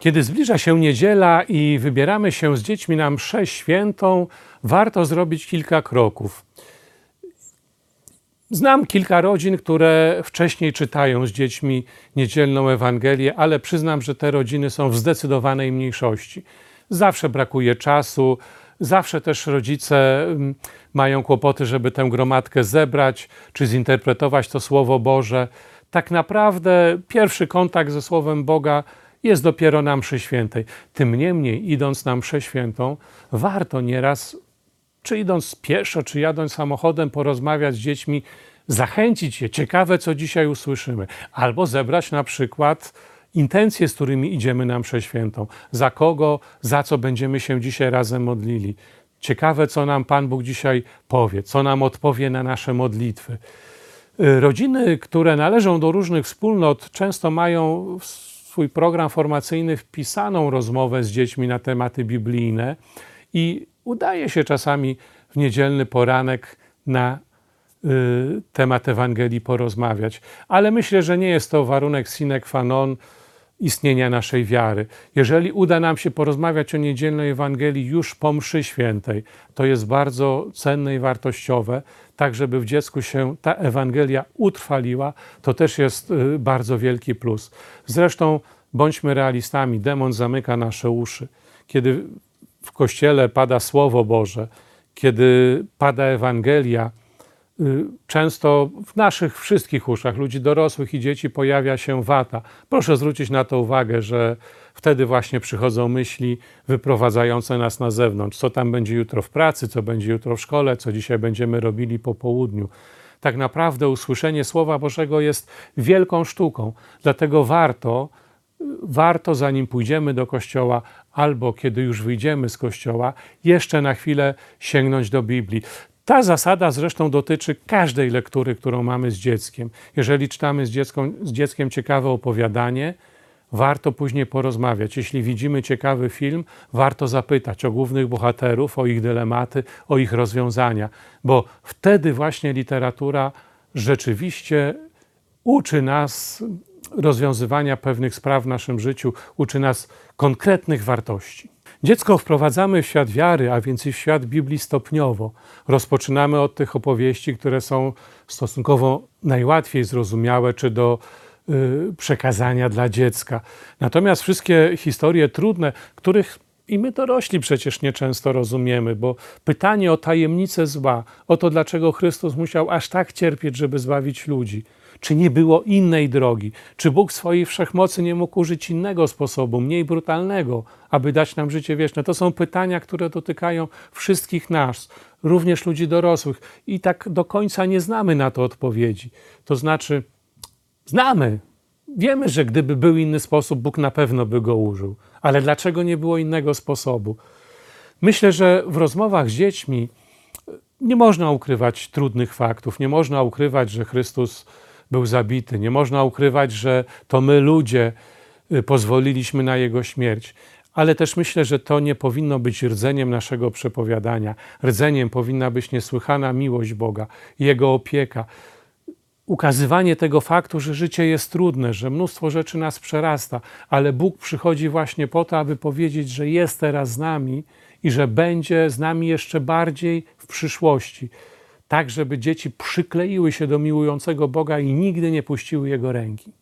Kiedy zbliża się niedziela i wybieramy się z dziećmi na mszę świętą, warto zrobić kilka kroków. Znam kilka rodzin, które wcześniej czytają z dziećmi niedzielną Ewangelię, ale przyznam, że te rodziny są w zdecydowanej mniejszości. Zawsze brakuje czasu, zawsze też rodzice mm, mają kłopoty, żeby tę gromadkę zebrać czy zinterpretować to Słowo Boże. Tak naprawdę pierwszy kontakt ze Słowem Boga jest dopiero na mszy świętej. Tym niemniej, idąc na mszę świętą, warto nieraz, czy idąc pieszo, czy jadąc samochodem, porozmawiać z dziećmi, zachęcić je, ciekawe co dzisiaj usłyszymy, albo zebrać na przykład intencje, z którymi idziemy na mszę świętą, za kogo, za co będziemy się dzisiaj razem modlili. Ciekawe, co nam Pan Bóg dzisiaj powie, co nam odpowie na nasze modlitwy. Y, Rodziny, które należą do różnych wspólnot, często mają swój program formacyjny wpisaną rozmowę z dziećmi na tematy biblijne i udaje się czasami w niedzielny poranek na y, temat Ewangelii porozmawiać. Ale myślę, że nie jest to warunek sine qua non istnienia naszej wiary. Jeżeli uda nam się porozmawiać o niedzielnej Ewangelii już po mszy świętej, to jest bardzo cenne i wartościowe, tak żeby w dziecku się ta Ewangelia utrwaliła, to też jest y, bardzo wielki plus. Zresztą bądźmy realistami, demon zamyka nasze uszy. Kiedy w kościele pada Słowo Boże, kiedy pada Ewangelia, często w naszych wszystkich uszach, ludzi dorosłych i dzieci, pojawia się wata. Proszę zwrócić na to uwagę, że wtedy właśnie przychodzą myśli wyprowadzające nas na zewnątrz. Co tam będzie jutro w pracy, co będzie jutro w szkole, co dzisiaj będziemy robili po południu. Tak naprawdę usłyszenie Słowa Bożego jest wielką sztuką, dlatego warto, warto zanim pójdziemy do kościoła, albo kiedy już wyjdziemy z kościoła, jeszcze na chwilę sięgnąć do Biblii. Ta zasada zresztą dotyczy każdej lektury, którą mamy z dzieckiem. Jeżeli czytamy z, dziecką, z dzieckiem ciekawe opowiadanie, warto później porozmawiać. Jeśli widzimy ciekawy film, warto zapytać o głównych bohaterów, o ich dylematy, o ich rozwiązania, bo wtedy właśnie literatura rzeczywiście uczy nas rozwiązywania pewnych spraw w naszym życiu, uczy nas konkretnych wartości. Dziecko wprowadzamy w świat wiary, a więc w świat Biblii stopniowo. Rozpoczynamy od tych opowieści, które są stosunkowo najłatwiej zrozumiałe, czy do y, przekazania dla dziecka. Natomiast wszystkie historie trudne, których i my dorośli przecież nieczęsto rozumiemy, bo pytanie o tajemnicę zła, o to, dlaczego Chrystus musiał aż tak cierpieć, żeby zbawić ludzi, czy nie było innej drogi, czy Bóg swojej wszechmocy nie mógł użyć innego sposobu, mniej brutalnego, aby dać nam życie wieczne, to są pytania, które dotykają wszystkich nas, również ludzi dorosłych, i tak do końca nie znamy na to odpowiedzi. To znaczy, znamy, Wiemy, że gdyby był inny sposób, Bóg na pewno by go użył. Ale dlaczego nie było innego sposobu? Myślę, że w rozmowach z dziećmi nie można ukrywać trudnych faktów, nie można ukrywać, że Chrystus był zabity, nie można ukrywać, że to my ludzie y, pozwoliliśmy na jego śmierć. Ale też myślę, że to nie powinno być rdzeniem naszego przepowiadania. Rdzeniem powinna być niesłychana miłość Boga, Jego opieka ukazywanie tego faktu, że życie jest trudne, że mnóstwo rzeczy nas przerasta, ale Bóg przychodzi właśnie po to, aby powiedzieć, że jest teraz z nami i że będzie z nami jeszcze bardziej w przyszłości. Tak, żeby dzieci przykleiły się do miłującego Boga i nigdy nie puściły Jego ręki.